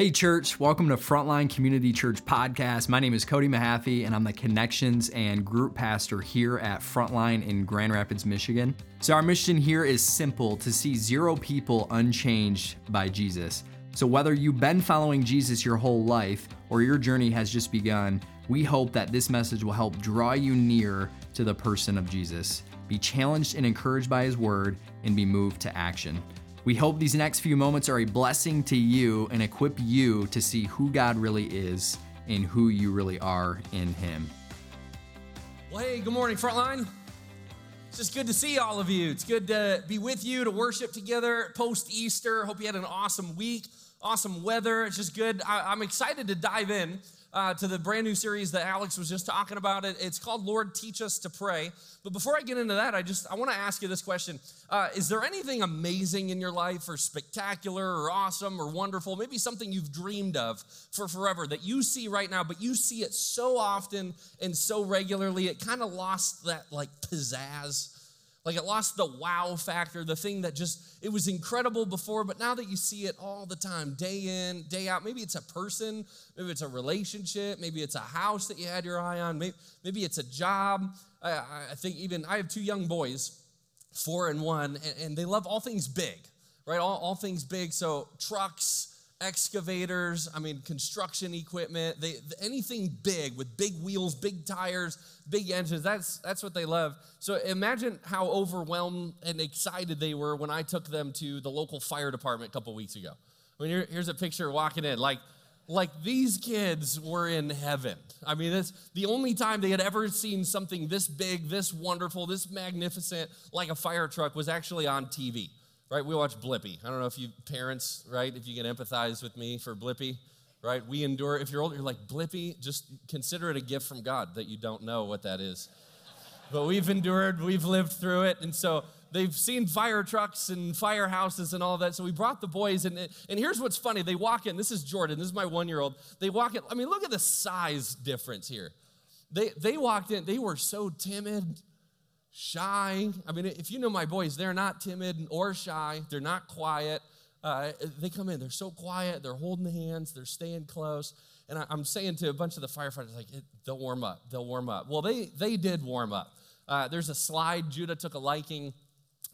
Hey, church, welcome to Frontline Community Church Podcast. My name is Cody Mahaffey, and I'm the Connections and Group Pastor here at Frontline in Grand Rapids, Michigan. So, our mission here is simple to see zero people unchanged by Jesus. So, whether you've been following Jesus your whole life or your journey has just begun, we hope that this message will help draw you near to the person of Jesus. Be challenged and encouraged by his word and be moved to action. We hope these next few moments are a blessing to you and equip you to see who God really is and who you really are in Him. Well, hey, good morning, Frontline. It's just good to see all of you. It's good to be with you to worship together post Easter. Hope you had an awesome week, awesome weather. It's just good. I, am excited to dive in uh, to the brand new series that Alex was just talking about. It, it's called Lord Teach Us to Pray. But before I get into that, I just I want to ask you this question: uh, Is there anything amazing in your life, or spectacular, or awesome, or wonderful? Maybe something you've dreamed of for forever that you see right now, but you see it so often and so regularly, it kind of lost that like pizzazz like it lost the wow factor, the thing that just, it was incredible before, but now that you see it all the time, day in, day out, maybe it's a person, maybe it's a relationship, maybe it's a house that you had your eye on, maybe, maybe it's a job. I, I think even, I have two young boys, four and one, and, and they love all things big, right? All, all things big. So trucks, excavators, I mean, construction equipment, they, anything big with big wheels, big tires, big engines, that's, that's what they love. So imagine how overwhelmed and excited they were when I took them to the local fire department a couple weeks ago. I mean, here, here's a picture walking in. Like, like these kids were in heaven. I mean, it's the only time they had ever seen something this big, this wonderful, this magnificent, like a fire truck was actually on TV right? We watch Blippi. I don't know if you parents, right, if you can empathize with me for Blippi, right? We endure, if you're older, you're like, Blippi, just consider it a gift from God that you don't know what that is. but we've endured, we've lived through it. And so they've seen fire trucks and firehouses and all that. So we brought the boys, and, and here's what's funny. They walk in, this is Jordan, this is my one year old. They walk in, I mean, look at the size difference here. They, they walked in, they were so timid shy. I mean, if you know my boys, they're not timid or shy, they're not quiet. Uh, they come in, they're so quiet, they're holding the hands, they're staying close. And I, am saying to a bunch of the firefighters, like, they'll warm up, they'll warm up. Well, they, they did warm up. Uh, there's a slide. Judah took a liking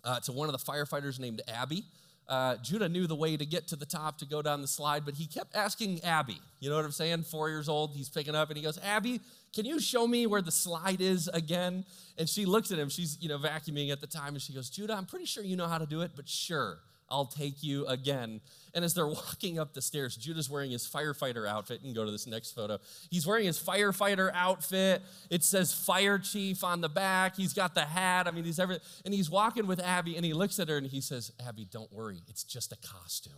uh, to one of the firefighters named Abby. Uh, Judah knew the way to get to the top to go down the slide, but he kept asking Abby. You know what I'm saying? Four years old, he's picking up and he goes, Abby, can you show me where the slide is again? And she looks at him. She's, you know, vacuuming at the time and she goes, Judah, I'm pretty sure you know how to do it, but sure, I'll take you again. And as they're walking up the stairs, Judah's wearing his firefighter outfit. And go to this next photo. He's wearing his firefighter outfit. It says fire chief on the back. He's got the hat. I mean, he's everything. And he's walking with Abby and he looks at her and he says, Abby, don't worry. It's just a costume.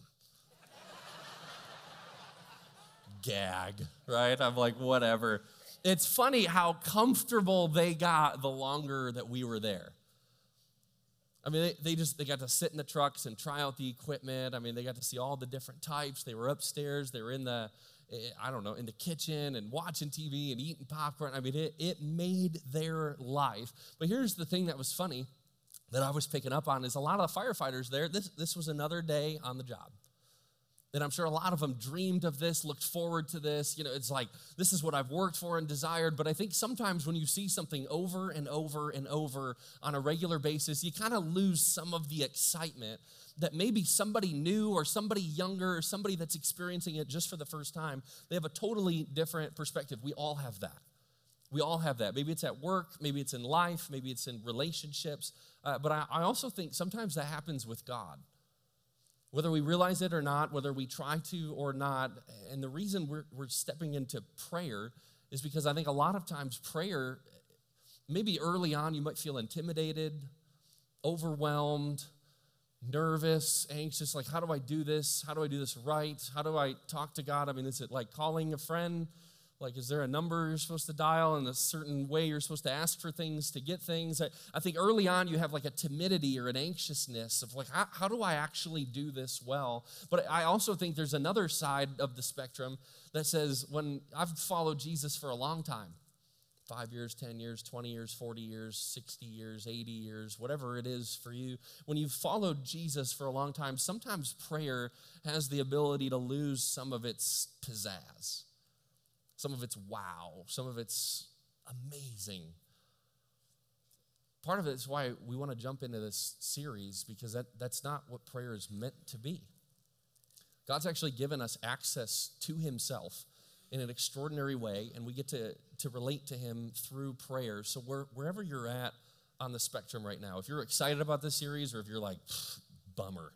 Gag, right? I'm like, whatever it's funny how comfortable they got the longer that we were there. I mean, they, they, just they got to sit in the trucks and try out the equipment. I mean, they got to see all the different types. They were upstairs. They were in the, eh, I don't know, in the kitchen and watching TV and eating popcorn. I mean, it, it made their life. But here's the thing that was funny that I was picking up on is a lot of the firefighters there. This this was another day on the job that I'm sure a lot of them dreamed of this, looked forward to this. You know, it's like, this is what I've worked for and desired. But I think sometimes when you see something over and over and over on a regular basis, you kind of lose some of the excitement that maybe somebody new or somebody younger or somebody that's experiencing it just for the first time, they have a totally different perspective. We all have that. We all have that. Maybe it's at work, maybe it's in life, maybe it's in relationships. Uh, but I, I also think sometimes that happens with God whether we realize it or not, whether we try to or not. And the reason we're, we're stepping into prayer is because I think a lot of times prayer, maybe early on, you might feel intimidated, overwhelmed, nervous, anxious. Like, how do I do this? How do I do this right? How do I talk to God? I mean, is it like calling a friend? Like, is there a number you're supposed to dial and a certain way you're supposed to ask for things to get things? I, I think early on you have like a timidity or an anxiousness of like, how, how do I actually do this well? But I also think there's another side of the spectrum that says, when I've followed Jesus for a long time, five years, 10 years, 20 years, 40 years, 60 years, 80 years, whatever it is for you, when you've followed Jesus for a long time, sometimes prayer has the ability to lose some of its pizzazz, some of its wow, some of its amazing. Part of it is why we want to jump into this series because that, that's not what prayer is meant to be. God's actually given us access to Himself in an extraordinary way, and we get to, to relate to Him through prayer. So, where, wherever you're at on the spectrum right now, if you're excited about this series or if you're like, bummer,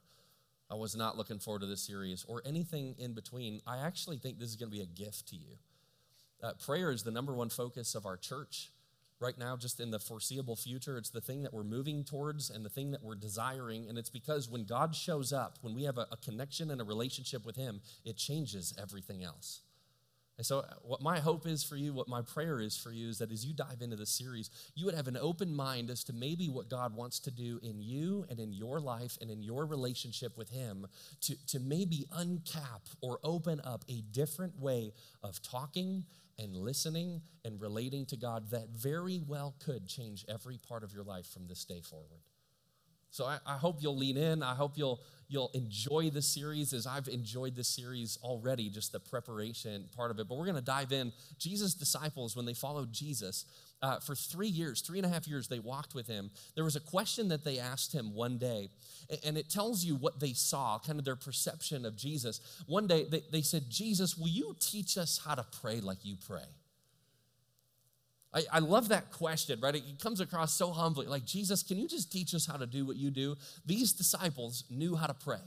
I was not looking forward to this series, or anything in between, I actually think this is going to be a gift to you. Uh, prayer is the number one focus of our church right now, just in the foreseeable future. It's the thing that we're moving towards and the thing that we're desiring. And it's because when God shows up, when we have a, a connection and a relationship with Him, it changes everything else. And so, uh, what my hope is for you, what my prayer is for you, is that as you dive into this series, you would have an open mind as to maybe what God wants to do in you and in your life and in your relationship with Him to, to maybe uncap or open up a different way of talking and listening and relating to God that very well could change every part of your life from this day forward. So I, I, hope you'll lean in. I hope you'll you'll enjoy the series as I've enjoyed the series already, just the preparation part of it. But we're going to dive in. Jesus' disciples, when they followed Jesus uh, for three years, three and a half years, they walked with him. There was a question that they asked him one day, and it tells you what they saw, kind of their perception of Jesus. One day they, they said, Jesus, will you teach us how to pray like you pray? I, I love that question, right? It comes across so humbly. Like, Jesus, can you just teach us how to do what you do? These disciples knew how to pray.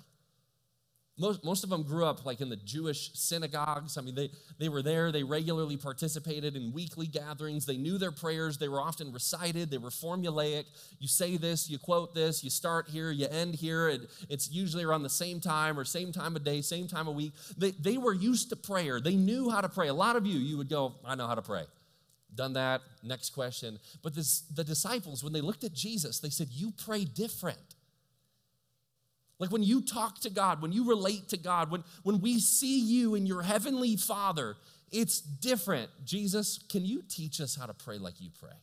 Most, most of them grew up like in the Jewish synagogues. I mean, they, they were there, they regularly participated in weekly gatherings. They knew their prayers, they were often recited, they were formulaic. You say this, you quote this, you start here, you end here. It, it's usually around the same time or same time of day, same time of week. They, they were used to prayer, they knew how to pray. A lot of you, you would go, I know how to pray done that. Next question. But this, the disciples, when they looked at Jesus, they said, You pray different. Like when you talk to God, when you relate to God, when, when we see you in your heavenly Father, it's different. Jesus, can you teach us how to pray like you pray?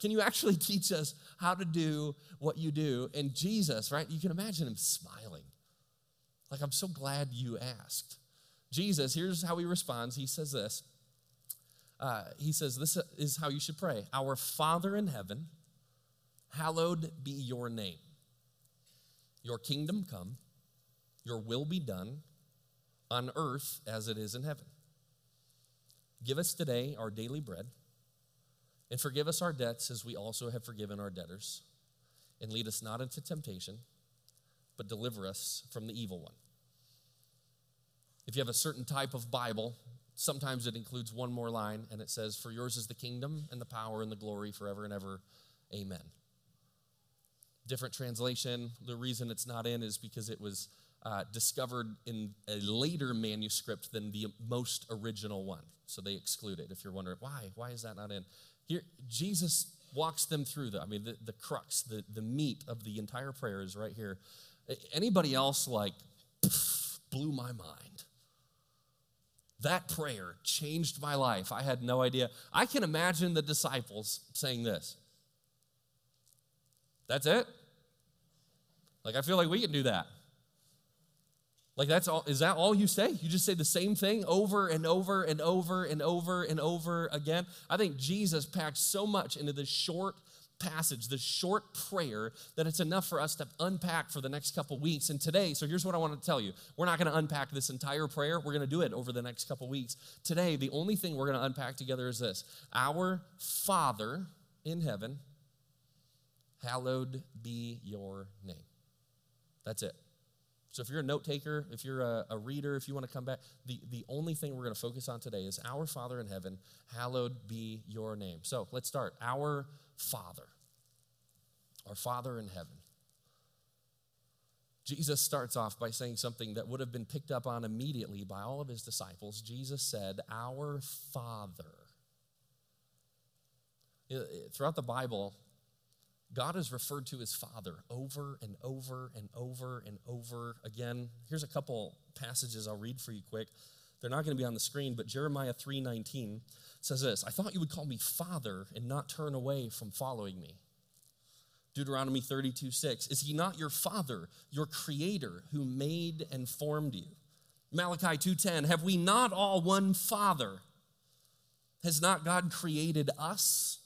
Can you actually teach us how to do what you do? And Jesus, right, you can imagine him smiling. Like, I'm so glad you asked. Jesus, here's how he responds. He says this uh, he says, This is how you should pray Our Father in heaven, hallowed be your name. Your kingdom come, your will be done on earth as it is in heaven. Give us today our daily bread, and forgive us our debts as we also have forgiven our debtors. And lead us not into temptation, but deliver us from the evil one. If you have a certain type of Bible, Sometimes it includes one more line and it says, For yours is the kingdom and the power and the glory forever and ever. Amen. Different translation. The reason it's not in is because it was uh, discovered in a later manuscript than the most original one. So they exclude it. If you're wondering, why? Why is that not in? Here, Jesus walks them through the, I mean, the, the crux, the, the meat of the entire prayer is right here. Anybody else like blew my mind? That prayer changed my life. I had no idea. I can imagine the disciples saying this. That's it? Like, I feel like we can do that. Like, that's all, is that all you say? You just say the same thing over and over and over and over and over again? I think Jesus packed so much into this short passage, this short prayer, that it's enough for us to unpack for the next couple weeks. And today, so here's what I want to tell you we're not going to unpack this entire prayer, we're going to do it over the next couple weeks. Today, the only thing we're going to unpack together is this Our Father in heaven, hallowed be your name. That's it. So if you're a note taker, if you're a, a, reader, if you want to come back, the, the only thing we're going to focus on today is Our Father in heaven, hallowed be your name. So let's start. Our Father, our Father in heaven. Jesus starts off by saying something that would have been picked up on immediately by all of his disciples. Jesus said, Our Father. Eh, throughout the Bible, God is referred to as Father over and over and over and over again. Here's a couple passages I'll read for you quick. They're not going to be on the screen, but Jeremiah 3:19 says this, I thought you would call me father and not turn away from following me. Deuteronomy 32 6. Is he not your father, your creator, who made and formed you? Malachi 2:10. Have we not all one father? Has not God created us?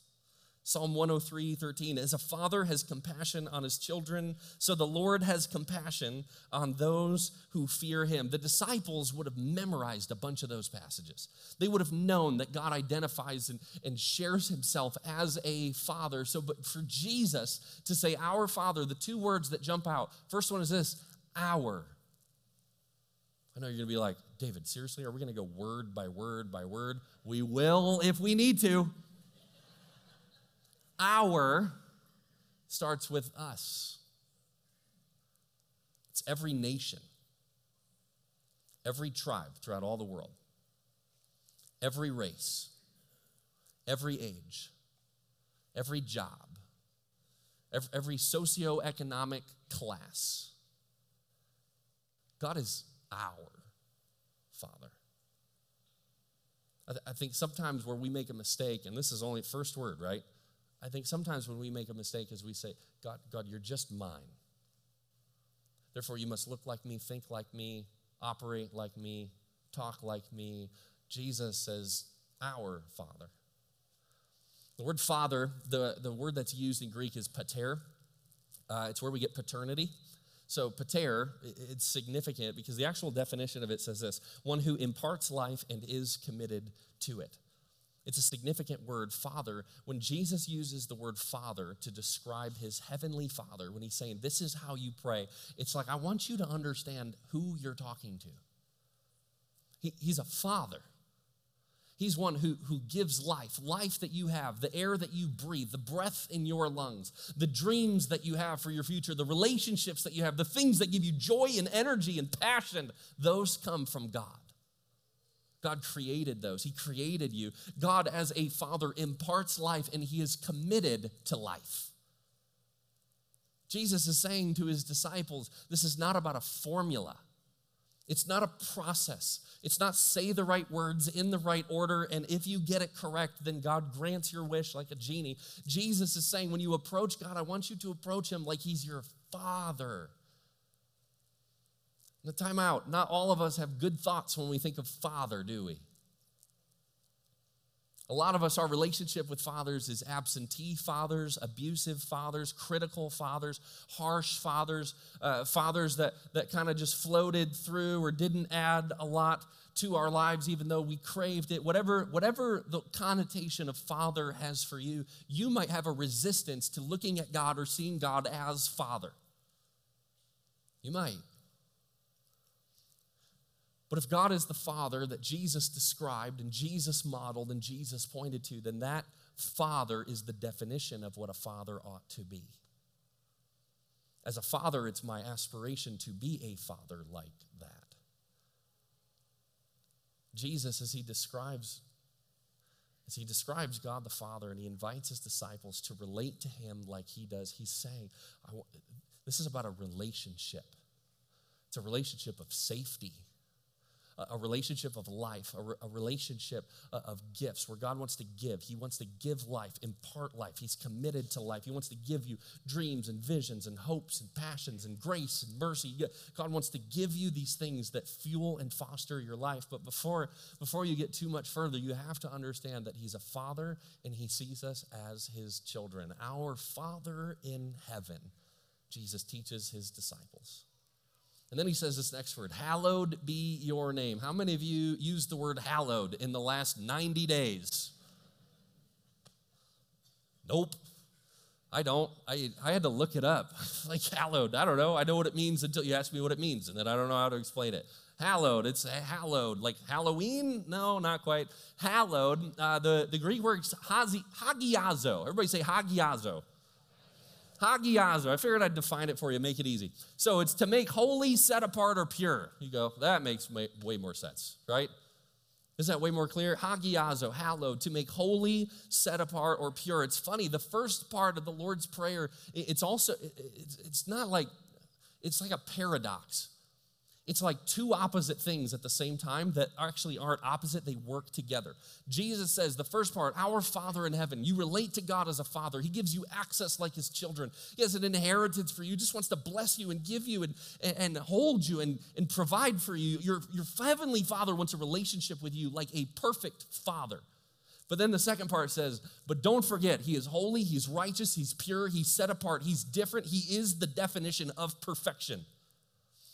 Psalm 103, 13. As a father has compassion on his children, so the Lord has compassion on those who fear him. The disciples would have memorized a bunch of those passages. They would have known that God identifies and, and shares himself as a father. So, but for Jesus to say, Our Father, the two words that jump out first one is this, our. I know you're going to be like, David, seriously, are we going to go word by word by word? We will if we need to. Our starts with us. It's every nation, every tribe throughout all the world, every race, every age, every job, every, socioeconomic class. God is our Father. I, th- I think sometimes where we make a mistake, and this is only first word, right? I think sometimes when we make a mistake is we say, God, God, you're just mine. Therefore, you must look like me, think like me, operate like me, talk like me. Jesus says, our Father. The word father, the, the word that's used in Greek is pater. Uh, it's where we get paternity. So, pater, it's significant because the actual definition of it says this one who imparts life and is committed to it. It's a significant word, Father. When Jesus uses the word Father to describe his heavenly Father, when he's saying, This is how you pray, it's like, I want you to understand who you're talking to. He, he's a Father. He's one who, who gives life, life that you have, the air that you breathe, the breath in your lungs, the dreams that you have for your future, the relationships that you have, the things that give you joy and energy and passion. Those come from God. God created those. He created you. God, as a father, imparts life and he is committed to life. Jesus is saying to his disciples, this is not about a formula. It's not a process. It's not say the right words in the right order, and if you get it correct, then God grants your wish like a genie. Jesus is saying, when you approach God, I want you to approach him like he's your father. The time out. Not all of us have good thoughts when we think of father, do we? A lot of us, our relationship with fathers is absentee fathers, abusive fathers, critical fathers, harsh fathers, uh, fathers that, that kind of just floated through or didn't add a lot to our lives, even though we craved it. Whatever, whatever the connotation of father has for you, you might have a resistance to looking at God or seeing God as father. You might. But if God is the Father that Jesus described and Jesus modeled and Jesus pointed to, then that Father is the definition of what a father ought to be. As a father, it's my aspiration to be a father like that. Jesus, as he describes as he describes God the Father and he invites his disciples to relate to him like he does, he's saying, This is about a relationship. It's a relationship of safety, a relationship of life, a, a relationship uh, of gifts where God wants to give. He wants to give life, impart life. He's committed to life. He wants to give you dreams and visions and hopes and passions and grace and mercy. God wants to give you these things that fuel and foster your life. But before, before you get too much further, you have to understand that He's a Father and He sees us as His children. Our Father in heaven, Jesus teaches His disciples. And then he says this next word Hallowed be your name. How many of you used the word hallowed in the last 90 days? Nope. I don't. I, I had to look it up. like hallowed. I don't know. I know what it means until you ask me what it means, and then I don't know how to explain it. Hallowed. It's hallowed. Like Halloween? No, not quite. Hallowed. Uh, the, the Greek word is hagiazo. Everybody say hagiazo. Hagiazo. I figured I'd define it for you, make it easy. So it's to make holy, set apart, or pure. You go, that makes way more sense, right? Is that way more clear? Hagiazo, hallowed, to make holy, set apart, or pure. It's funny, the first part of the Lord's Prayer, it's also, it's not like, it's like a paradox. It's like two opposite things at the same time that actually aren't opposite, they work together. Jesus says, the first part, our Father in heaven, you relate to God as a father. He gives you access like his children. He has an inheritance for you, just wants to bless you and give you and, and hold you and, and provide for you. Your, your heavenly Father wants a relationship with you like a perfect father. But then the second part says, but don't forget, he is holy, he's righteous, he's pure, he's set apart, he's different, he is the definition of perfection.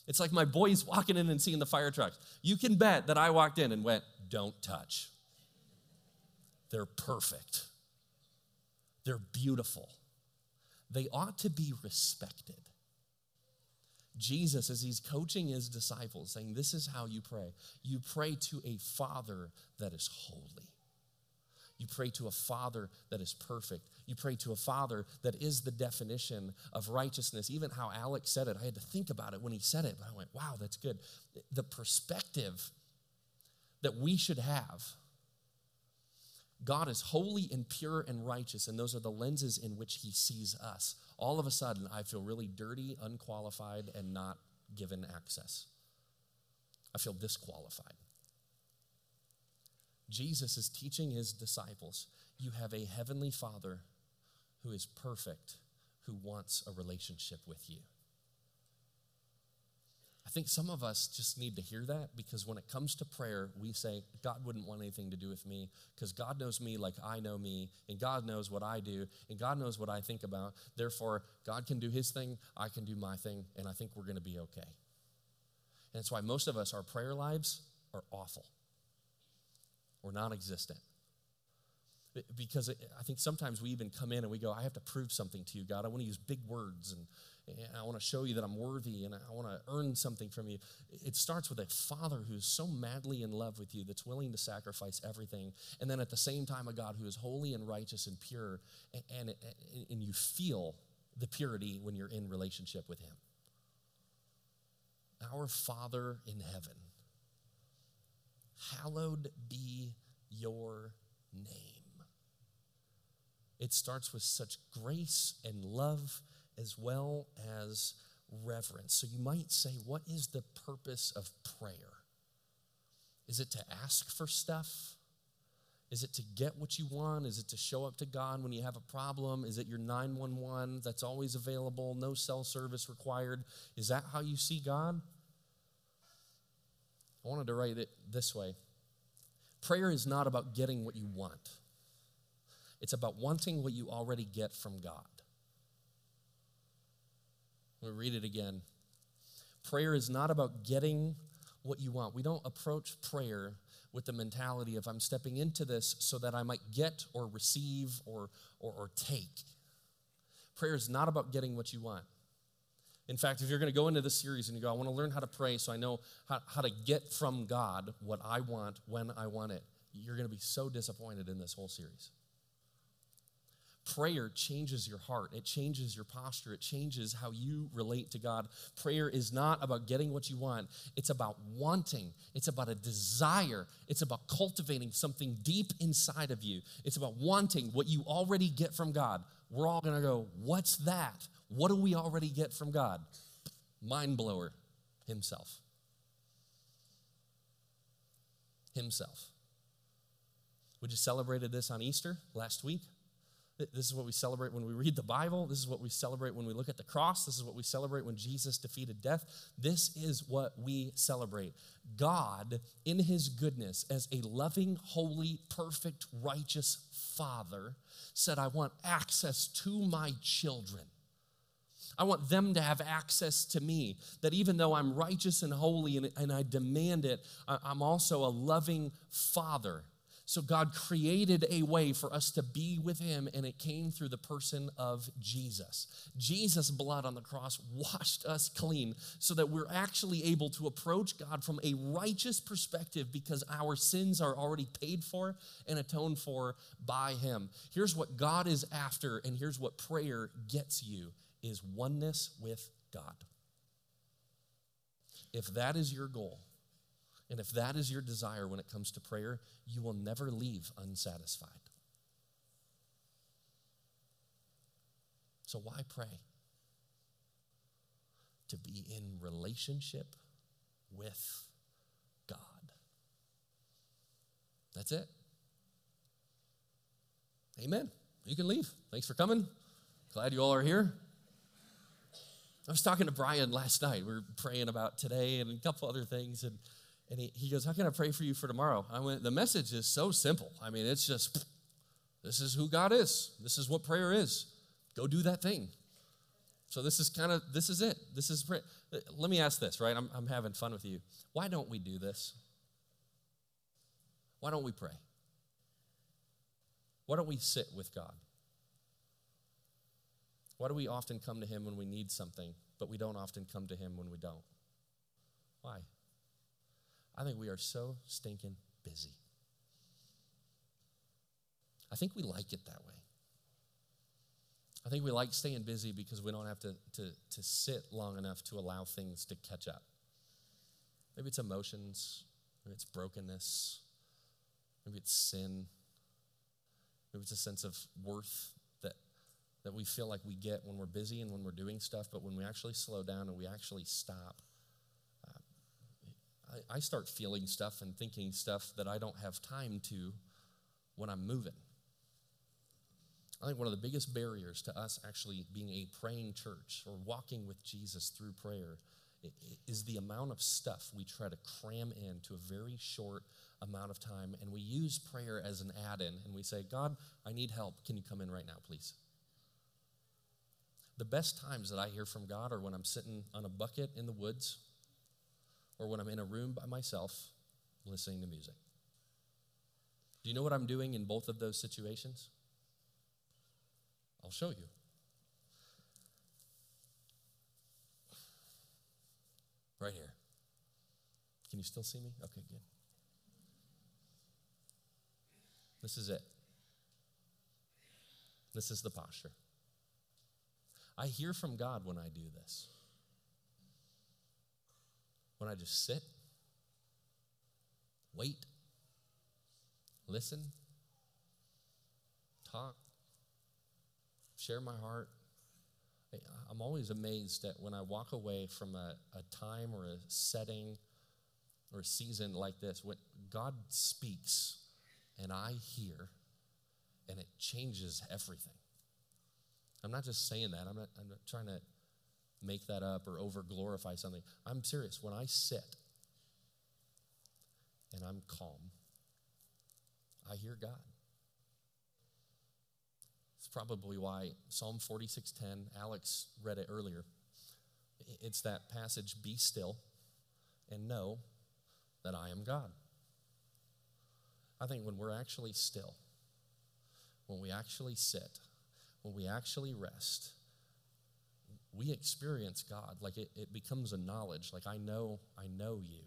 It's like my boys walking in and seeing the fire trucks. You can bet that I walked in and went, Don't touch. They're perfect, they're beautiful, they ought to be respected. Jesus, as he's coaching his disciples, saying, This is how you pray. You pray to a Father that is holy. You pray to a Father that is perfect. You pray to a Father that is the definition of righteousness. Even how Alex said it, I had to think about it when he said it, but I went, wow, that's good. The perspective that we should have. God is holy and pure and righteous, and those are the lenses in which he sees us. All of a sudden, I feel really dirty, unqualified, and not given access. I feel disqualified. Jesus is teaching his disciples you have a heavenly Father who is perfect, who wants a relationship with you. I think some of us just need to hear that because when it comes to prayer, we say, God wouldn't want anything to do with me because God knows me like I know me, and God knows what I do, and God knows what I think about. Therefore, God can do his thing, I can do my thing, and I think we're going to be okay. And that's why most of us, our prayer lives are awful or non existent. Because I think sometimes we even come in and we go, I have to prove something to you, God. I want to use big words and, and I want to show you that I'm worthy and I want to earn something from you. It starts with a father who's so madly in love with you that's willing to sacrifice everything. And then at the same time, a God who is holy and righteous and pure. And, and, and you feel the purity when you're in relationship with Him. Our Father in heaven hallowed be your name. It starts with such grace and love as well as reverence. So you might say, what is the purpose of prayer? Is it to ask for stuff? Is it to get what you want? Is it to show up to God when you have a problem? Is it your 911 that's always available, no cell service required? Is that how you see God? I wanted to write it this way Prayer is not about getting what you want, it's about wanting what you already get from God. Let me read it again. Prayer is not about getting what you want. We don't approach prayer with the mentality of I'm stepping into this so that I might get or receive or, or, or take. Prayer is not about getting what you want. In fact, if you're going to go into this series and you go, I want to learn how to pray so I know how, how to get from God what I want when I want it, you're going to be so disappointed in this whole series. Prayer changes your heart. It changes your posture. It changes how you relate to God. Prayer is not about getting what you want, it's about wanting. It's about a desire. It's about cultivating something deep inside of you. It's about wanting what you already get from God. We're all going to go, What's that? What do we already get from God? Mind blower, Himself. Himself. We just celebrated this on Easter last week. This is what we celebrate when we read the Bible. This is what we celebrate when we look at the cross. This is what we celebrate when Jesus defeated death. This is what we celebrate. God, in his goodness, as a loving, holy, perfect, righteous Father, said, I want access to my children. I want them to have access to me. That even though I'm righteous and holy and, and I demand it, I'm also a loving father. So God created a way for us to be with Him, and it came through the person of Jesus. Jesus' blood on the cross washed us clean so that we're actually able to approach God from a righteous perspective because our sins are already paid for and atoned for by Him. Here's what God is after, and here's what prayer gets you is oneness with God. If that is your goal, and if that is your desire when it comes to prayer, you will never leave unsatisfied. So, why pray? To be in relationship with God. That's it. Amen. You can leave. Thanks for coming. Glad you all are here. I was talking to Brian last night. We were praying about today and a couple other things, and, and he, he goes, How can I pray for you for tomorrow? I went, The message is so simple. I mean, it's just this is who God is, this is what prayer is. Go do that thing. So this is kind of this is it. This is prayer. Let me ask this, right? I'm, I'm having fun with you. Why don't we do this? Why don't we pray? Why don't we sit with God? Why do we often come to Him when we need something, but we don't often come to Him when we don't? Why? I think we are so stinking busy. I think we like it that way. I think we like staying busy because we don't have to, to, to sit long enough to allow things to catch up. Maybe it's emotions, maybe it's brokenness, maybe it's sin, maybe it's a sense of worth that, we feel like we get when we're busy and when we're doing stuff, but when we actually slow down and we actually stop, uh, I, I start feeling stuff and thinking stuff that I don't have time to when I'm moving. I think one of the biggest barriers to us actually being a praying church or walking with Jesus through prayer is the amount of stuff we try to cram into a very short amount of time. And we use prayer as an add in and we say, God, I need help. Can you come in right now, please? The best times that I hear from God are when I'm sitting on a bucket in the woods or when I'm in a room by myself listening to music. Do you know what I'm doing in both of those situations? I'll show you. Right here. Can you still see me? Okay, good. This is it. This is the posture. I hear from God when I do this. When I just sit, wait, listen, talk, share my heart. I'm always amazed that when I walk away from a, a time or a setting or a season like this, when God speaks and I hear, and it changes everything. I'm not just saying that, I'm not, I'm not trying to make that up or over glorify something. I'm serious. When I sit and I'm calm, I hear God. It's probably why Psalm 46:10, Alex read it earlier. It's that passage, be still and know that I am God. I think when we're actually still, when we actually sit, when we actually rest, we experience God. Like it, it becomes a knowledge. Like I know, I know you.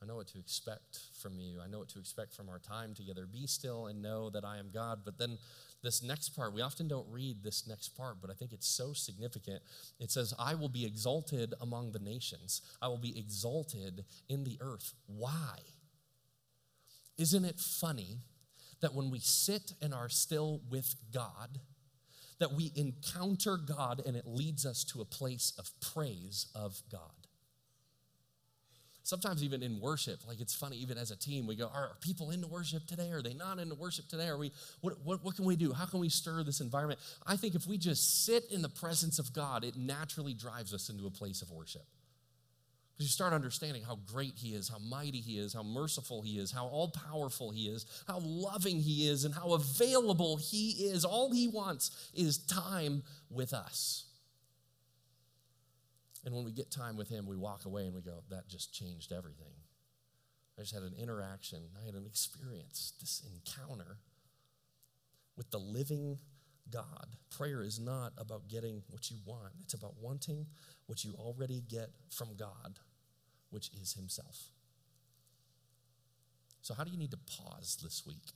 I know what to expect from you. I know what to expect from our time together. Be still and know that I am God. But then this next part, we often don't read this next part, but I think it's so significant. It says, I will be exalted among the nations, I will be exalted in the earth. Why? Isn't it funny that when we sit and are still with God, that we encounter God and it leads us to a place of praise of God? Sometimes even in worship, like it's funny, even as a team, we go, are, are people into worship today? Are they not into worship today? Are we, what, what, what can we do? How can we stir this environment? I think if we just sit in the presence of God, it naturally drives us into a place of worship. You start understanding how great He is, how mighty He is, how merciful He is, how all powerful He is, how loving He is, and how available He is. All He wants is time with us. And when we get time with Him, we walk away and we go, that just changed everything. I just had an interaction, I had an experience, this encounter with the living God. Prayer is not about getting what you want, it's about wanting what you already get from God, which is Himself. So, how do you need to pause this week?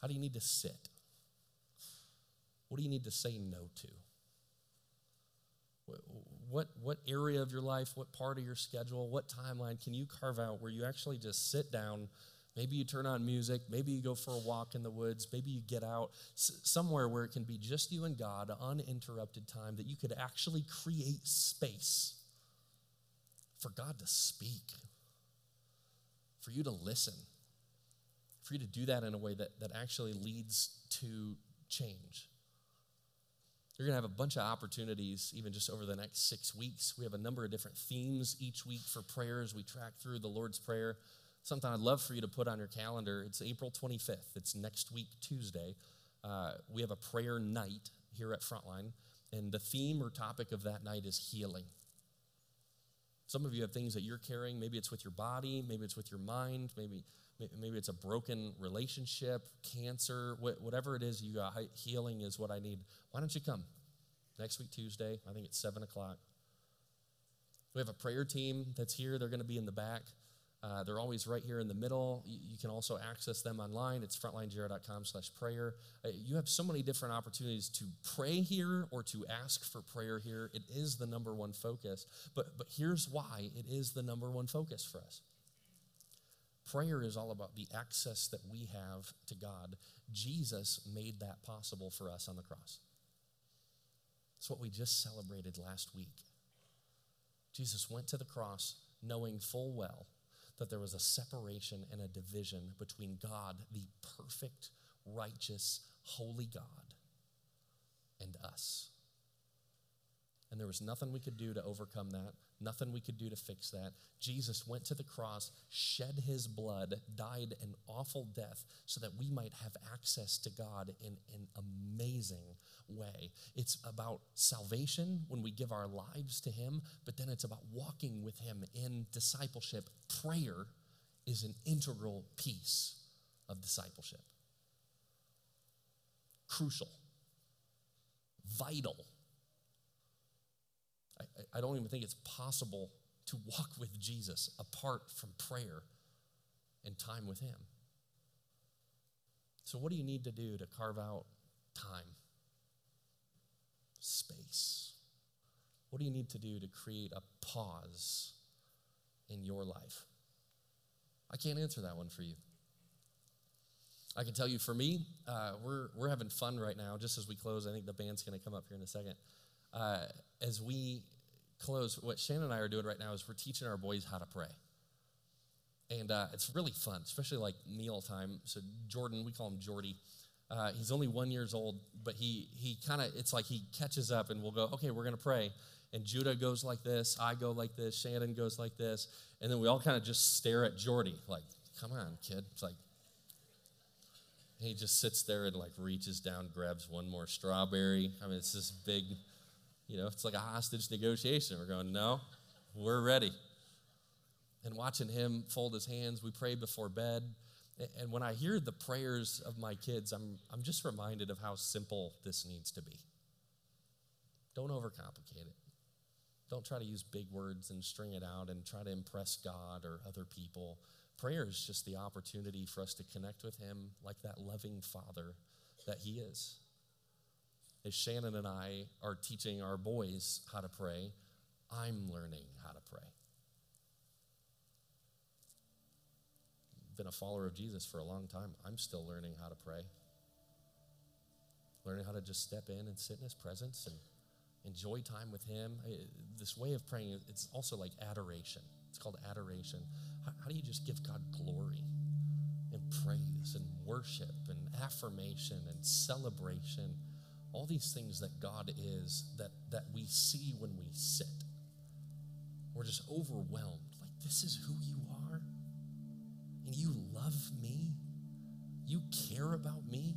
How do you need to sit? What do you need to say no to? What, what area of your life, what part of your schedule, what timeline can you carve out where you actually just sit down Maybe you turn on music. Maybe you go for a walk in the woods. Maybe you get out s- somewhere where it can be just you and God, uninterrupted time, that you could actually create space for God to speak, for you to listen, for you to do that in a way that, that actually leads to change. You're going to have a bunch of opportunities, even just over the next six weeks. We have a number of different themes each week for prayers. We track through the Lord's Prayer. Something I'd love for you to put on your calendar. It's April 25th, it's next week, Tuesday. Uh, we have a prayer night here at Frontline, and the theme or topic of that night is healing. Some of you have things that you're carrying. Maybe it's with your body, maybe it's with your mind, maybe maybe it's a broken relationship, cancer, whatever it is you got. Healing is what I need. Why don't you come next week Tuesday? I think it's seven o'clock. We have a prayer team that's here. They're going to be in the back. Uh, they're always right here in the middle. You, you can also access them online. It's frontlinegr.com slash prayer. Uh, you have so many different opportunities to pray here or to ask for prayer here. It is the number one focus. But, but here's why it is the number one focus for us. Prayer is all about the access that we have to God. Jesus made that possible for us on the cross. It's what we just celebrated last week. Jesus went to the cross knowing full well that there was a separation and a division between God, the perfect, righteous, holy God, and us. And there was nothing we could do to overcome that, nothing we could do to fix that. Jesus went to the cross, shed his blood, died an awful death so that we might have access to God in an amazing way. It's about salvation when we give our lives to him, but then it's about walking with him in discipleship. Prayer is an integral piece of discipleship. Crucial, vital I, I don't even think it's possible to walk with Jesus apart from prayer and time with Him. So, what do you need to do to carve out time? Space. What do you need to do to create a pause in your life? I can't answer that one for you. I can tell you for me, uh, we're, we're having fun right now. Just as we close, I think the band's going to come up here in a second uh, as we close, what Shannon and I are doing right now is we're teaching our boys how to pray. And uh, it's really fun, especially like meal time. So Jordan, we call him Jordy. Uh, he's only one years old, but he he kind of it's like he catches up, and we'll go, okay, we're gonna pray. And Judah goes like this, I go like this, Shannon goes like this, and then we all kind of just stare at Jordy, like, come on, kid. It's like he just sits there and like reaches down, grabs one more strawberry. I mean, it's this big you know, it's like a hostage negotiation. We're going, no, we're ready. And watching him fold his hands, we pray before bed. And when I hear the prayers of my kids, I'm, I'm just reminded of how simple this needs to be. Don't overcomplicate it. Don't try to use big words and string it out and try to impress God or other people. Prayer is just the opportunity for us to connect with Him like that loving Father that He is as Shannon and I are teaching our boys how to pray, I'm learning how to pray. Been a follower of Jesus for a long time. I'm still learning how to pray. Learning how to just step in and sit in his presence and enjoy time with him. This way of praying, it's also like adoration. It's called adoration. How, how do you just give God glory and praise and worship and affirmation and celebration? All these things that God is that, that we see when we sit. We're just overwhelmed. Like, this is who you are. And you love me. You care about me.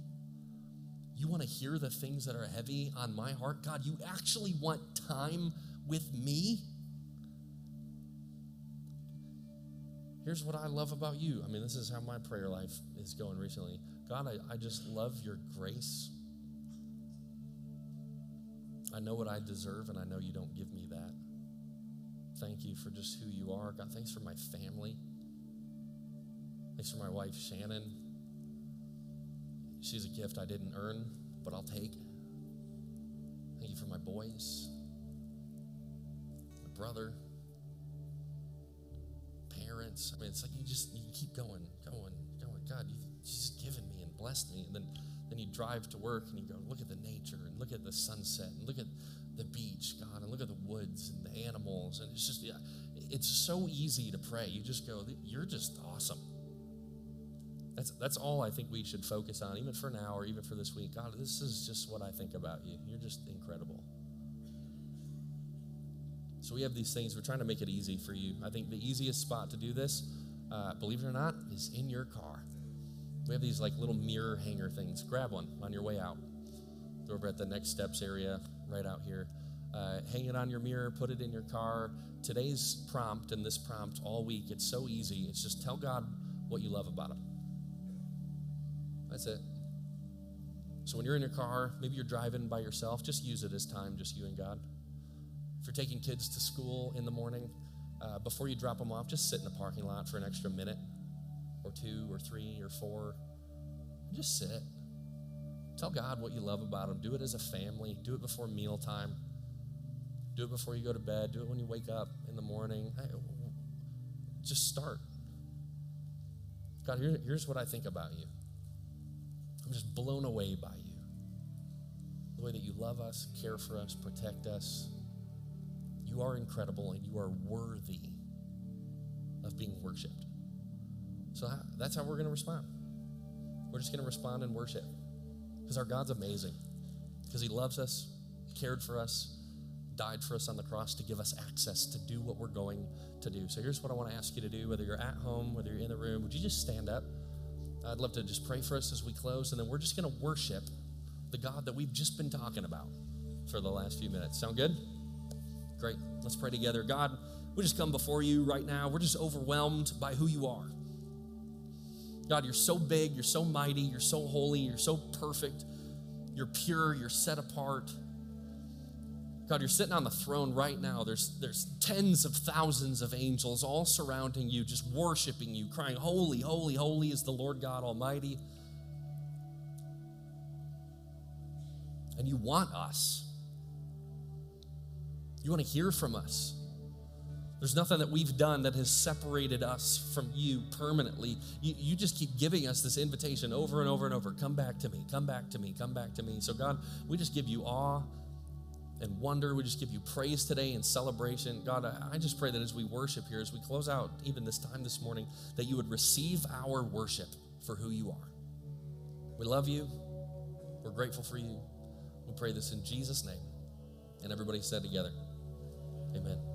You want to hear the things that are heavy on my heart. God, you actually want time with me. Here's what I love about you. I mean, this is how my prayer life is going recently. God, I, I just love your grace I know what I deserve, and I know you don't give me that. Thank you for just who you are. God, thanks for my family. Thanks for my wife, Shannon. She's a gift I didn't earn, but I'll take. Thank you for my boys, my brother, parents. I mean, it's like you just you keep going, going, going. God, you've just given me and blessed me, and then then you drive to work and you go, look at the nature and look at the sunset and look at the beach, God, and look at the woods and the animals, and it's just yeah, it's so easy to pray. You just go, you're just awesome. That's, that's all I think we should focus on, even for now or even for this week. God, this is just what I think about you. You're just incredible. So we have these things. We're trying to make it easy for you. I think the easiest spot to do this, uh, believe it or not, is in your car. We have these like little mirror hanger things. Grab one on your way out. They're over at the next steps area, right out here. Uh, hang it on your mirror, put it in your car. Today's prompt and this prompt all week, it's so easy. It's just tell God what you love about Him. That's it. So when you're in your car, maybe you're driving by yourself, just use it as time, just you and God. If you're taking kids to school in the morning, uh, before you drop them off, just sit in the parking lot for an extra minute or two or three or four. Just sit. Tell God what you love about Him. Do it as a family. Do it before mealtime. Do it before you go to bed. Do it when you wake up in the morning. Just start. God, here, here's what I think about you. I'm just blown away by you. The way that you love us, care for us, protect us. You are incredible and you are worthy of being worshiped. So that's how we're going to respond. We're just going to respond in worship because our God's amazing, because He loves us, cared for us, died for us on the cross to give us access to do what we're going to do. So here's what I want to ask you to do whether you're at home, whether you're in the room, would you just stand up? I'd love to just pray for us as we close, and then we're just going to worship the God that we've just been talking about for the last few minutes. Sound good? Great. Let's pray together. God, we just come before you right now. We're just overwhelmed by who you are. God, you're so big, you're so mighty, you're so holy, you're so perfect, you're pure, you're set apart. God, you're sitting on the throne right now. There's, there's tens of thousands of angels all surrounding you, just worshiping you, crying, Holy, holy, holy is the Lord God Almighty. And you want us. You want to hear from us. There's nothing that we've done that has separated us from you permanently. You, you, just keep giving us this invitation over and over and over come back to me, come back to me, come back to me. So, God, we just give you awe and wonder. We just give you praise today and celebration. God, I, I just pray that as we worship here, as we close out even this time this morning, that you would receive our worship for who you are. We love you. We're grateful for you. We pray this in Jesus' name. And everybody said together, Amen.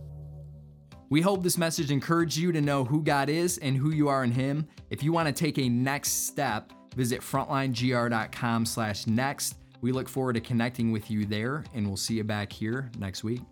We hope this message encouraged you to know who God is and who you are in Him. If you want to take a next step, visit frontlinegr.com slash next. We look forward to connecting with you there, and we'll see you back here next week.